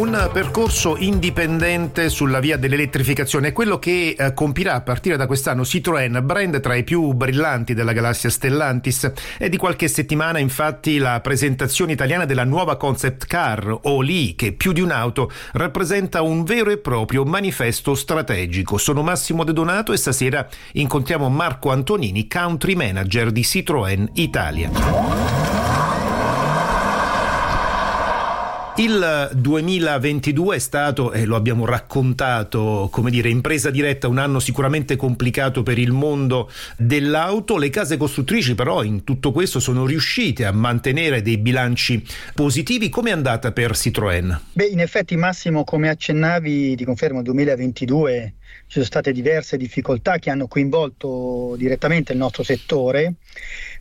Un percorso indipendente sulla via dell'elettrificazione è quello che eh, compirà a partire da quest'anno Citroën, brand tra i più brillanti della galassia Stellantis. È di qualche settimana infatti la presentazione italiana della nuova concept car Oli, che più di un'auto rappresenta un vero e proprio manifesto strategico. Sono Massimo De Donato e stasera incontriamo Marco Antonini, country manager di Citroën Italia. Il 2022 è stato, e lo abbiamo raccontato, come dire, impresa diretta, un anno sicuramente complicato per il mondo dell'auto. Le case costruttrici però in tutto questo sono riuscite a mantenere dei bilanci positivi. Come è andata per Citroën? Beh, in effetti Massimo, come accennavi, ti confermo, il 2022 ci sono state diverse difficoltà che hanno coinvolto direttamente il nostro settore,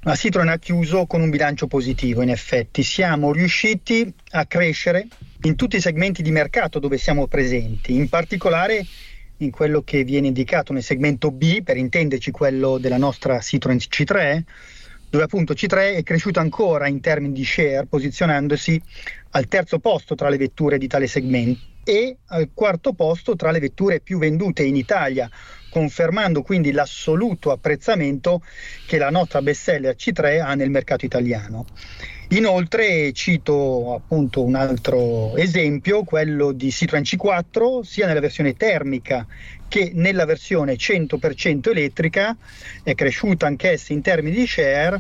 ma Citroën ha chiuso con un bilancio positivo, in effetti. Siamo riusciti a crescere in tutti i segmenti di mercato dove siamo presenti, in particolare in quello che viene indicato nel segmento B, per intenderci quello della nostra Citroën C3, dove appunto C3 è cresciuto ancora in termini di share, posizionandosi al terzo posto tra le vetture di tale segmento e al quarto posto tra le vetture più vendute in Italia, confermando quindi l'assoluto apprezzamento che la nostra bestseller C3 ha nel mercato italiano. Inoltre cito appunto un altro esempio, quello di Citroën C4, sia nella versione termica che nella versione 100% elettrica, è cresciuta anch'essa in termini di share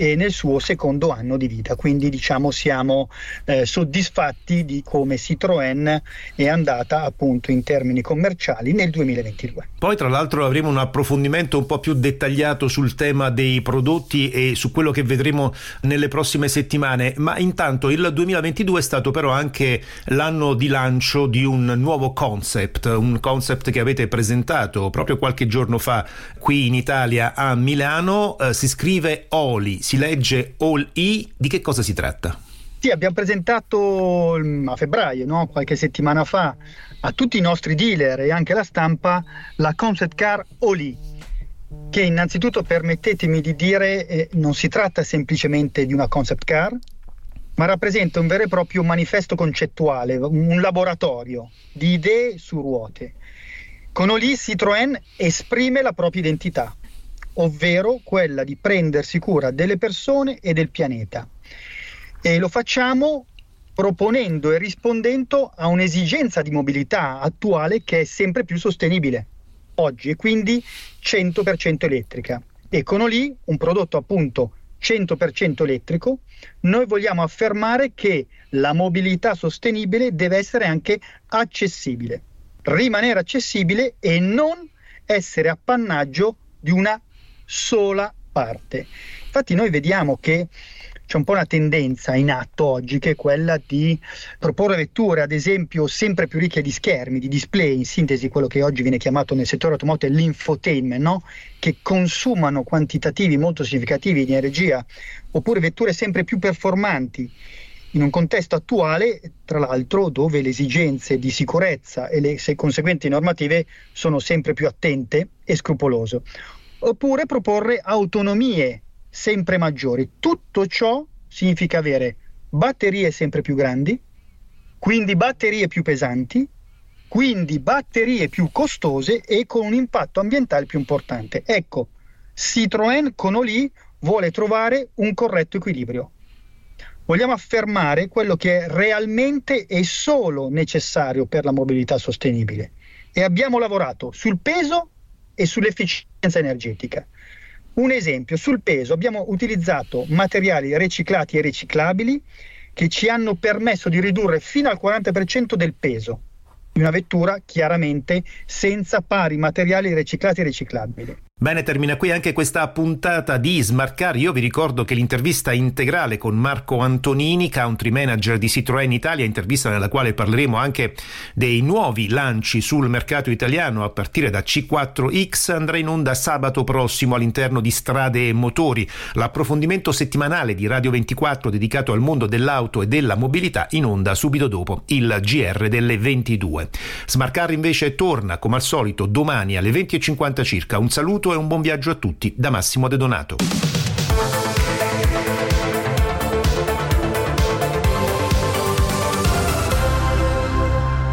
e nel suo secondo anno di vita. Quindi diciamo siamo eh, soddisfatti di come Citroën è andata appunto in termini commerciali nel 2022. Poi tra l'altro avremo un approfondimento un po' più dettagliato sul tema dei prodotti e su quello che vedremo nelle prossime settimane, ma intanto il 2022 è stato però anche l'anno di lancio di un nuovo concept, un concept che avete presentato proprio qualche giorno fa qui in Italia a Milano, eh, si scrive Oli, si legge All E, di che cosa si tratta? Sì, abbiamo presentato mm, a febbraio, no? qualche settimana fa, a tutti i nostri dealer e anche alla stampa la concept car Oli, che innanzitutto permettetemi di dire eh, non si tratta semplicemente di una concept car, ma rappresenta un vero e proprio manifesto concettuale, un laboratorio di idee su ruote. Con Oli Citroën esprime la propria identità, ovvero quella di prendersi cura delle persone e del pianeta. E lo facciamo proponendo e rispondendo a un'esigenza di mobilità attuale che è sempre più sostenibile oggi e quindi 100% elettrica. E con Oli, un prodotto appunto 100% elettrico, noi vogliamo affermare che la mobilità sostenibile deve essere anche accessibile, rimanere accessibile e non essere appannaggio di una sola parte. Infatti noi vediamo che c'è un po' una tendenza in atto oggi che è quella di proporre vetture, ad esempio, sempre più ricche di schermi, di display, in sintesi quello che oggi viene chiamato nel settore automotive l'infotainment, no? che consumano quantitativi molto significativi di energia, oppure vetture sempre più performanti in un contesto attuale, tra l'altro, dove le esigenze di sicurezza e le conseguenti normative sono sempre più attente e scrupolose oppure proporre autonomie sempre maggiori. Tutto ciò significa avere batterie sempre più grandi, quindi batterie più pesanti, quindi batterie più costose e con un impatto ambientale più importante. Ecco, Citroën con Oli vuole trovare un corretto equilibrio. Vogliamo affermare quello che realmente è solo necessario per la mobilità sostenibile e abbiamo lavorato sul peso e sull'efficienza energetica. Un esempio, sul peso abbiamo utilizzato materiali riciclati e riciclabili che ci hanno permesso di ridurre fino al 40% del peso di una vettura chiaramente senza pari materiali riciclati e riciclabili. Bene, termina qui anche questa puntata di Smarcar. Io vi ricordo che l'intervista integrale con Marco Antonini, country manager di Citroën Italia, intervista nella quale parleremo anche dei nuovi lanci sul mercato italiano a partire da C4X, andrà in onda sabato prossimo all'interno di Strade e Motori. L'approfondimento settimanale di Radio 24 dedicato al mondo dell'auto e della mobilità in onda subito dopo il GR delle 22. Smarcar invece torna come al solito domani alle 20.50 circa. Un saluto e un buon viaggio a tutti da Massimo De Donato.